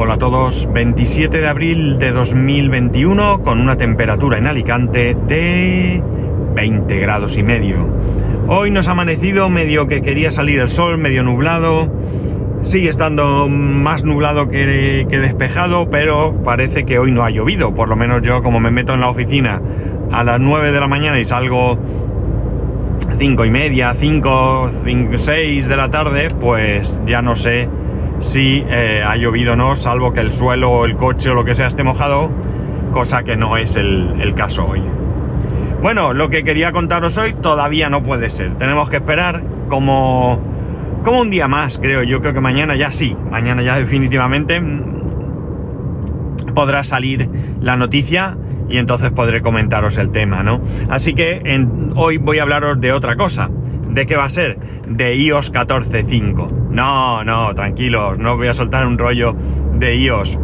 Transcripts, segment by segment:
Hola a todos, 27 de abril de 2021 con una temperatura en Alicante de 20 grados y medio. Hoy nos ha amanecido medio que quería salir el sol, medio nublado. Sigue estando más nublado que, despejado, pero parece que hoy no ha llovido. Por lo menos yo como me meto en la oficina a las 9 de la mañana y salgo 5 y media, 5, 6 de la tarde, pues ya no sé si eh, ha llovido o no, salvo que el suelo o el coche o lo que sea esté mojado, cosa que no es el, caso hoy. Bueno, lo que quería contaros hoy todavía no puede ser. Tenemos que esperar como, como un día más, creo. Yo creo que mañana ya sí. Mañana ya definitivamente podrá salir la noticia y entonces podré comentaros el tema, ¿no? Así que hoy voy a hablaros de otra cosa. ¿De qué va a ser? De iOS 14.5. No, no, tranquilos, no voy a soltar un rollo de iOS.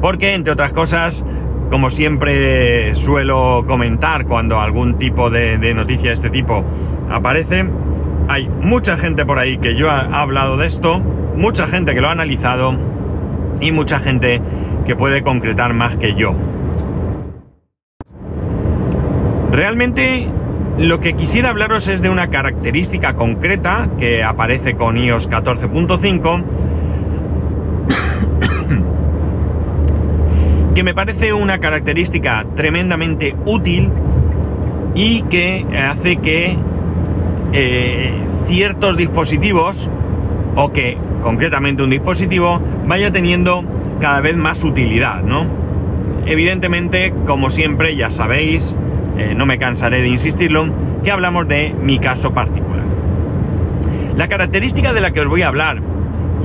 Porque, entre otras cosas, como siempre suelo comentar cuando algún tipo de, de noticia de este tipo aparece, hay mucha gente por ahí que yo ha hablado de esto, mucha gente que lo ha analizado y mucha gente que puede concretar más que yo. Realmente lo que quisiera hablaros es de una característica concreta que aparece con iOS 14.5 que me parece una característica tremendamente útil y que hace que eh, ciertos dispositivos o que concretamente un dispositivo vaya teniendo cada vez más utilidad, ¿no? Evidentemente, como siempre, ya sabéis, eh, no me cansaré de insistirlo, que hablamos de mi caso particular. La característica de la que os voy a hablar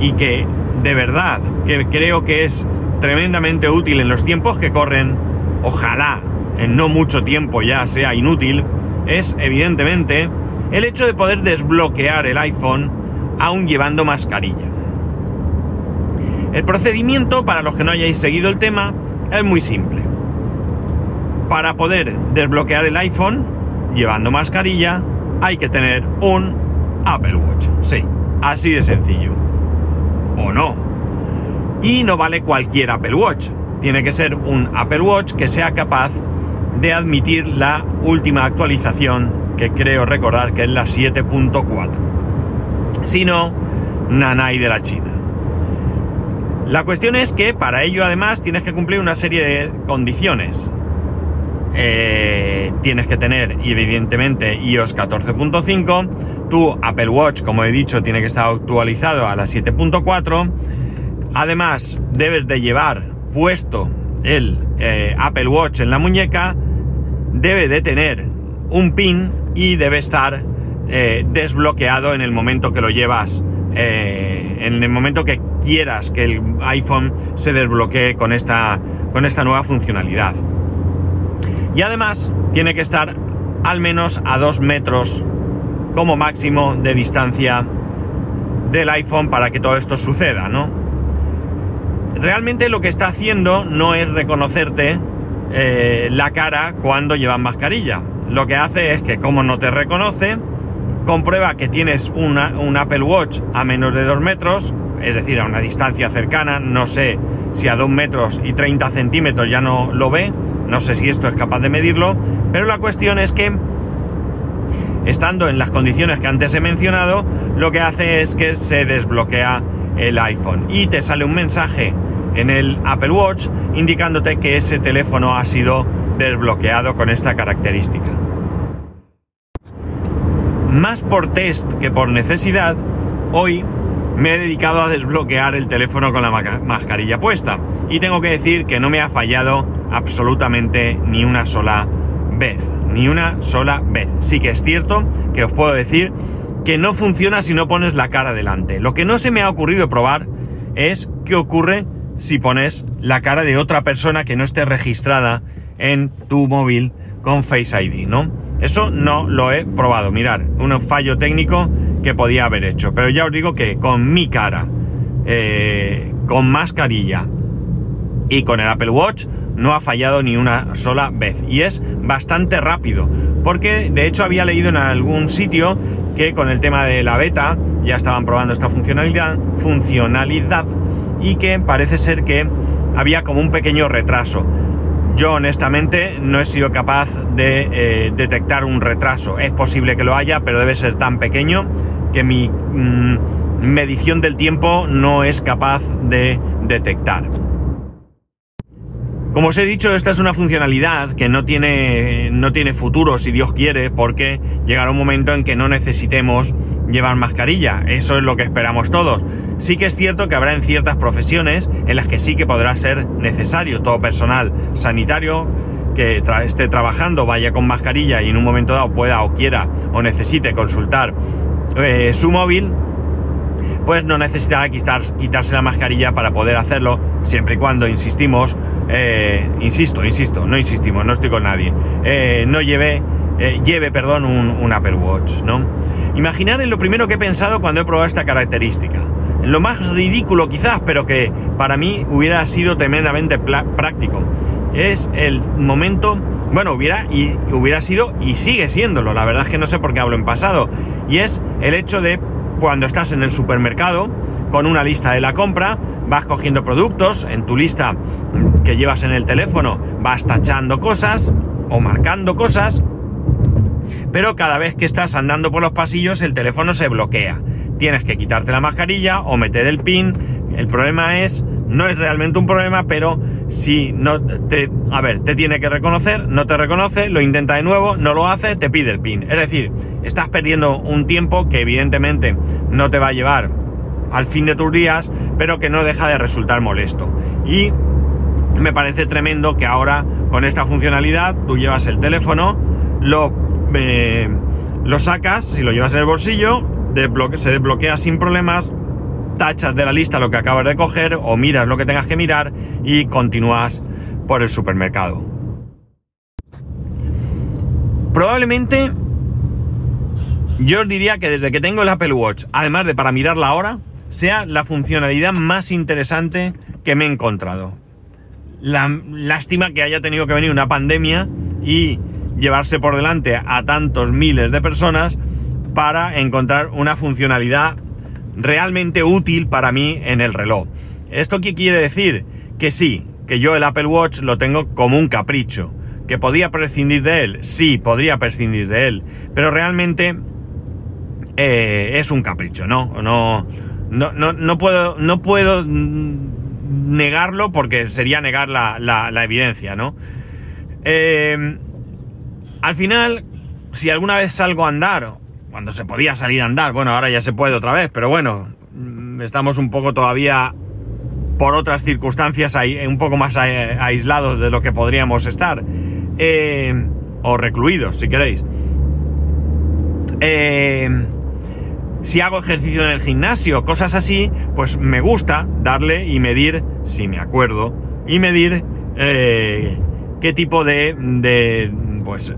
y que de verdad que creo que es tremendamente útil en los tiempos que corren, ojalá en no mucho tiempo ya sea inútil, es evidentemente el hecho de poder desbloquear el iPhone aún llevando mascarilla. El procedimiento, para los que no hayáis seguido el tema, es muy simple. Para poder desbloquear el iPhone llevando mascarilla, hay que tener un Apple Watch. Sí, así de sencillo. O no. Y no vale cualquier Apple Watch. Tiene que ser un Apple Watch que sea capaz de admitir la última actualización, que creo recordar que es la 7.4. Si no, nanay de la China. La cuestión es que para ello además tienes que cumplir una serie de condiciones. Eh, tienes que tener evidentemente iOS 14.5, tu Apple Watch, como he dicho, tiene que estar actualizado a la 7.4, además debes de llevar puesto el eh, Apple Watch en la muñeca, debe de tener un pin y debe estar eh, desbloqueado en el momento que lo llevas, en el momento que quieras que el iPhone se desbloquee con esta, con esta nueva funcionalidad. Y además tiene que estar al menos a dos metros como máximo de distancia del iPhone para que todo esto suceda, ¿no? Realmente lo que está haciendo no es reconocerte eh, la cara cuando llevas mascarilla. Lo que hace es que como no te reconoce, comprueba que tienes una, un Apple Watch a menos de dos metros, es decir, a una distancia cercana, no sé si a dos metros y 30 centímetros ya no lo ve, no sé si esto es capaz de medirlo, pero la cuestión es que, estando en las condiciones que antes he mencionado, lo que hace es que se desbloquea el iPhone y te sale un mensaje en el Apple Watch indicándote que ese teléfono ha sido desbloqueado con esta característica. Más por test que por necesidad, hoy me he dedicado a desbloquear el teléfono con la mascarilla puesta y tengo que decir que no me ha fallado absolutamente ni una sola vez, ni una sola vez. Sí que es cierto que os puedo decir que no funciona si no pones la cara delante. Lo que no se me ha ocurrido probar es qué ocurre si pones la cara de otra persona que no esté registrada en tu móvil con Face ID, ¿no? Eso no lo he probado. Mirar, un fallo técnico que podía haber hecho. Pero ya os digo que con mi cara, eh, con mascarilla y con el Apple Watch no ha fallado ni una sola vez. Y es bastante rápido. Porque de hecho había leído en algún sitio que con el tema de la beta ya estaban probando esta funcionalidad, funcionalidad y que parece ser que había como un pequeño retraso. Yo honestamente no he sido capaz de eh, detectar un retraso. Es posible que lo haya, pero debe ser tan pequeño que mi mm, medición del tiempo no es capaz de detectar. Como os he dicho, esta es una funcionalidad que no tiene, no tiene futuro, si Dios quiere, porque llegará un momento en que no necesitemos llevar mascarilla. Eso es lo que esperamos todos. Sí que es cierto que habrá en ciertas profesiones en las que sí que podrá ser necesario todo personal sanitario que esté trabajando vaya con mascarilla y en un momento dado pueda o quiera o necesite consultar eh, su móvil, pues no necesitará quitarse la mascarilla para poder hacerlo, siempre y cuando, insistimos, eh, insisto, insisto, no insistimos, no estoy con nadie, eh, no lleve, eh, lleve, perdón, un, Apple Watch, ¿no? Imaginar en lo primero que he pensado cuando he probado esta característica. Lo más ridículo quizás, pero que para mí hubiera sido tremendamente práctico. Es el momento, bueno, hubiera, y, hubiera sido y sigue siéndolo, la verdad es que no sé por qué hablo en pasado, y es el hecho de cuando estás en el supermercado con una lista de la compra, vas cogiendo productos, en tu lista que llevas en el teléfono vas tachando cosas o marcando cosas, pero cada vez que estás andando por los pasillos el teléfono se bloquea. Tienes que quitarte la mascarilla o meter el pin. El problema es, no es realmente un problema, pero si no te, a ver, te tiene que reconocer, no te reconoce, lo intenta de nuevo, no lo hace, te pide el pin. Es decir, estás perdiendo un tiempo que evidentemente no te va a llevar al fin de tus días, pero que no deja de resultar molesto. Y me parece tremendo que ahora con esta funcionalidad tú llevas el teléfono, lo, eh, lo sacas, si lo llevas en el bolsillo, se desbloquea sin problemas, tachas de la lista lo que acabas de coger o miras lo que tengas que mirar y continúas por el supermercado. Probablemente yo os diría que desde que tengo el Apple Watch, además de para mirar la hora, sea la funcionalidad más interesante que me he encontrado. La lástima que haya tenido que venir una pandemia y llevarse por delante a tantos miles de personas para encontrar una funcionalidad realmente útil para mí en el reloj. ¿Esto qué quiere decir? Que sí, que yo el Apple Watch lo tengo como un capricho. ¿Que podía prescindir de él? Sí, podría prescindir de él. Pero realmente eh, es un capricho, ¿no? No, no, no, no puedo, no puedo negarlo porque sería negar la, la, evidencia, ¿no? Eh, al final, si alguna vez salgo a andar, cuando se podía salir a andar, bueno, ahora ya se puede otra vez, pero bueno, mm, estamos un poco todavía por otras circunstancias un poco más aislados de lo que podríamos estar, eh, o recluidos, si queréis. Eh, si hago ejercicio en el gimnasio, cosas así, pues me gusta darle y medir, si me acuerdo, y medir eh, qué tipo de, de, pues,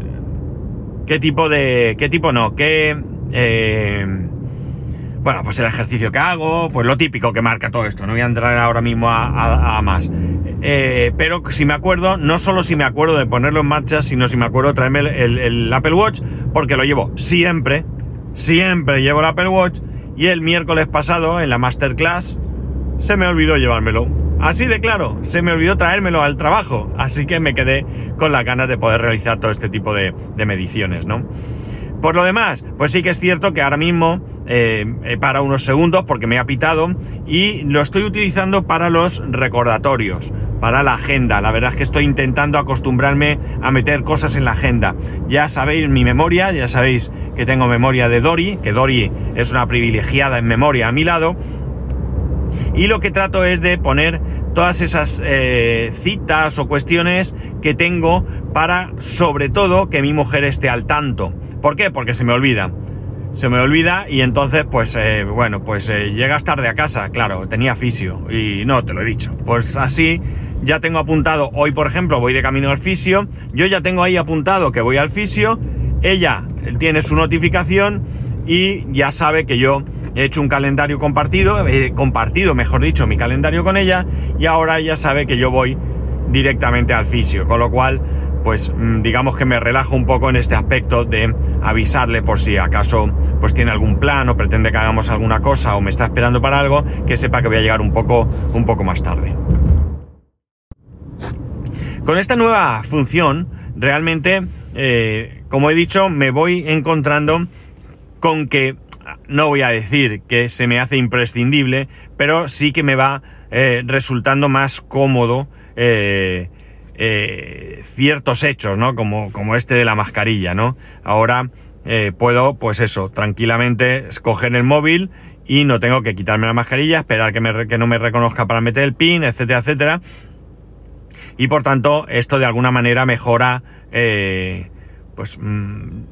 qué tipo de, qué tipo no, qué, eh, bueno, pues el ejercicio que hago, pues lo típico que marca todo esto, no voy a entrar ahora mismo a, más. Eh, pero si me acuerdo, no solo si me acuerdo de ponerlo en marcha, sino si me acuerdo de traerme el Apple Watch, porque lo llevo siempre, Siempre llevo el Apple Watch y el miércoles pasado en la masterclass se me olvidó llevármelo. Así de claro, se me olvidó traérmelo al trabajo, así que me quedé con las ganas de poder realizar todo este tipo de, mediciones, ¿no? Por lo demás, pues sí que es cierto que ahora mismo eh, para unos segundos porque me ha pitado y lo estoy utilizando para los recordatorios para la agenda. La verdad es que estoy intentando acostumbrarme a meter cosas en la agenda. Ya sabéis mi memoria, ya sabéis que tengo memoria de Dori, que Dori es una privilegiada en memoria a mi lado. Y lo que trato es de poner todas esas eh, citas o cuestiones que tengo para, sobre todo, que mi mujer esté al tanto. ¿Por qué? Porque se me olvida. Se me olvida y entonces, pues, eh, bueno, pues eh, llegas tarde a casa, claro, tenía fisio y no, te lo he dicho. Pues así ya tengo apuntado, hoy por ejemplo voy de camino al fisio, yo ya tengo ahí apuntado que voy al fisio, ella tiene su notificación y ya sabe que yo he hecho un calendario compartido, he compartido mejor dicho mi calendario con ella y ahora ella sabe que yo voy directamente al fisio, con lo cual pues mm, digamos que me relajo un poco en este aspecto de avisarle por si acaso pues tiene algún plan o pretende que hagamos alguna cosa o me está esperando para algo, que sepa que voy a llegar un poco, un poco más tarde. Con esta nueva función, realmente, eh, como he dicho, me voy encontrando con que, no voy a decir que se me hace imprescindible, pero sí que me va eh, resultando más cómodo eh, ciertos hechos, ¿no? Como, como este de la mascarilla, ¿no? Ahora puedo, pues eso, tranquilamente escoger el móvil y no tengo que quitarme la mascarilla, esperar que, que no me reconozca para meter el pin, etcétera, etcétera y por tanto esto de alguna manera mejora, eh, pues, mm,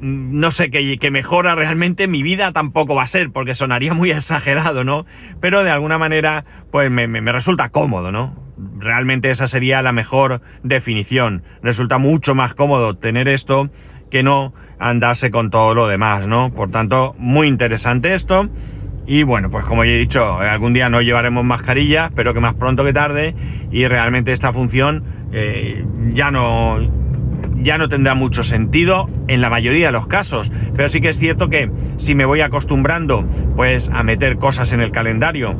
no sé, que, mejora realmente mi vida tampoco va a ser, porque sonaría muy exagerado, ¿no? Pero de alguna manera, pues me, me resulta cómodo, ¿no? Realmente esa sería la mejor definición. Resulta mucho más cómodo tener esto que no andarse con todo lo demás, ¿no? Por tanto, muy interesante esto. Y bueno, pues como ya he dicho, algún día no llevaremos mascarilla, pero que más pronto que tarde. Y realmente esta función eh, ya no ya no tendrá mucho sentido en la mayoría de los casos. Pero sí que es cierto que si me voy acostumbrando pues a meter cosas en el calendario,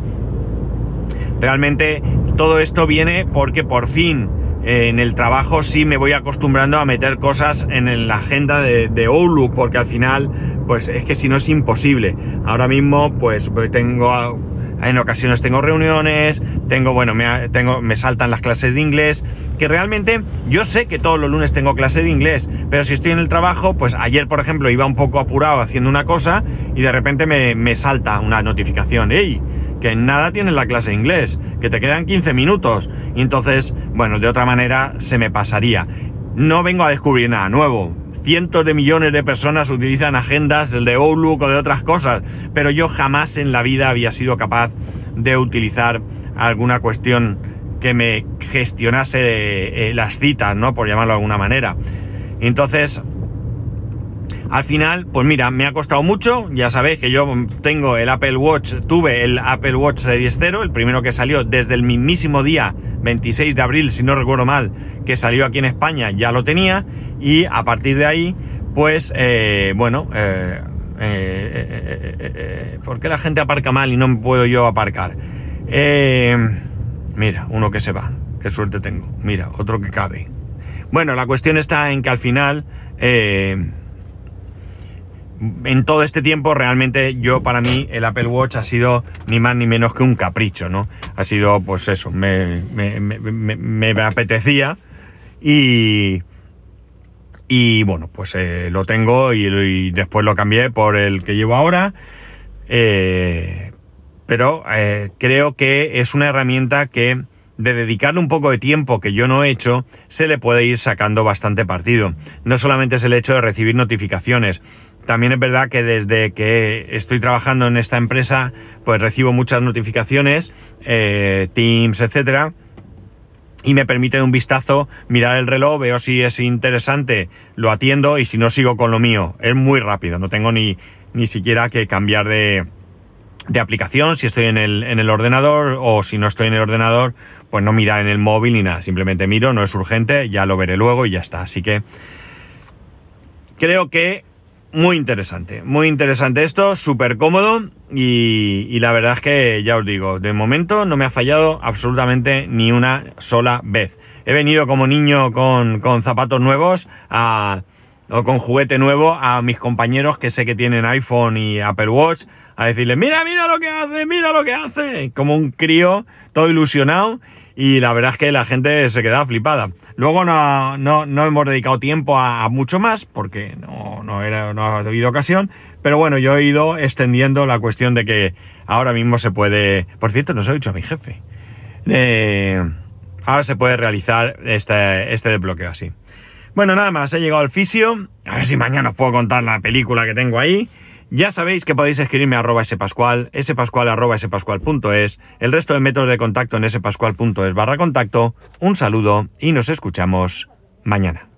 realmente todo esto viene porque por fin eh, en el trabajo sí me voy acostumbrando a meter cosas en la agenda de, de Outlook, porque al final pues es que si no es imposible. Ahora mismo, pues, tengo, en ocasiones tengo reuniones, tengo, bueno, me, tengo, me saltan las clases de inglés, que realmente yo sé que todos los lunes tengo clase de inglés, pero si estoy en el trabajo, pues ayer, por ejemplo, iba un poco apurado haciendo una cosa y de repente me, me salta una notificación, ¡Ey! Que en nada tienes la clase de inglés, que te quedan 15 minutos. Y entonces, bueno, de otra manera se me pasaría. No vengo a descubrir nada nuevo cientos de millones de personas utilizan agendas de Outlook o de otras cosas, pero yo jamás en la vida había sido capaz de utilizar alguna cuestión que me gestionase eh, las citas, ¿no? Por llamarlo de alguna manera. Entonces, al final, pues mira, me ha costado mucho. Ya sabéis que yo tengo el Apple Watch, tuve el Apple Watch Series 0, el primero que salió desde el mismísimo día 26 de abril, si no recuerdo mal, que salió aquí en España, ya lo tenía. Y a partir de ahí, pues, eh, bueno, eh, eh, ¿por qué la gente aparca mal y no puedo yo aparcar? mira, uno que se va, qué suerte tengo. Mira, otro que cabe. Bueno, la cuestión está en que al final en todo este tiempo realmente yo para mí el Apple Watch ha sido ni más ni menos que un capricho, ¿no? Ha sido pues eso, me, apetecía y, y bueno, pues eh, lo tengo y, después lo cambié por el que llevo ahora. Eh, pero eh, creo que es una herramienta que de dedicarle un poco de tiempo que yo no he hecho, se le puede ir sacando bastante partido. No solamente es el hecho de recibir notificaciones, también es verdad que desde que estoy trabajando en esta empresa, pues recibo muchas notificaciones, eh, Teams, etcétera, y me permite un vistazo, mirar el reloj, veo si es interesante, lo atiendo y si no sigo con lo mío. Es muy rápido, no tengo ni, ni siquiera que cambiar de, de aplicación si estoy en el, en el ordenador o si no estoy en el ordenador, pues no mirar en el móvil ni nada, simplemente miro, no es urgente, ya lo veré luego y ya está. Así que creo que muy interesante, muy interesante esto, súper cómodo y, la verdad es que ya os digo, de momento no me ha fallado absolutamente ni una sola vez. He venido como niño con, zapatos nuevos o con juguete nuevo a mis compañeros que sé que tienen iPhone y Apple Watch a decirles, mira, mira lo que hace, mira lo que hace, como un crío todo ilusionado y la verdad es que la gente se quedaba flipada. Luego no, no, no hemos dedicado tiempo a, mucho más porque no, no, era, no ha habido ocasión, pero bueno, yo he ido extendiendo la cuestión de que ahora mismo se puede, por cierto, nos ha dicho a mi jefe, eh, ahora se puede realizar este, este desbloqueo así. Bueno, nada más, he llegado al fisio, a ver si mañana os puedo contar la película que tengo ahí. Ya sabéis que podéis escribirme a arroba spascual, spascual arroba spascual.es, el resto de métodos de contacto en spascual.es barra contacto. Un saludo y nos escuchamos mañana.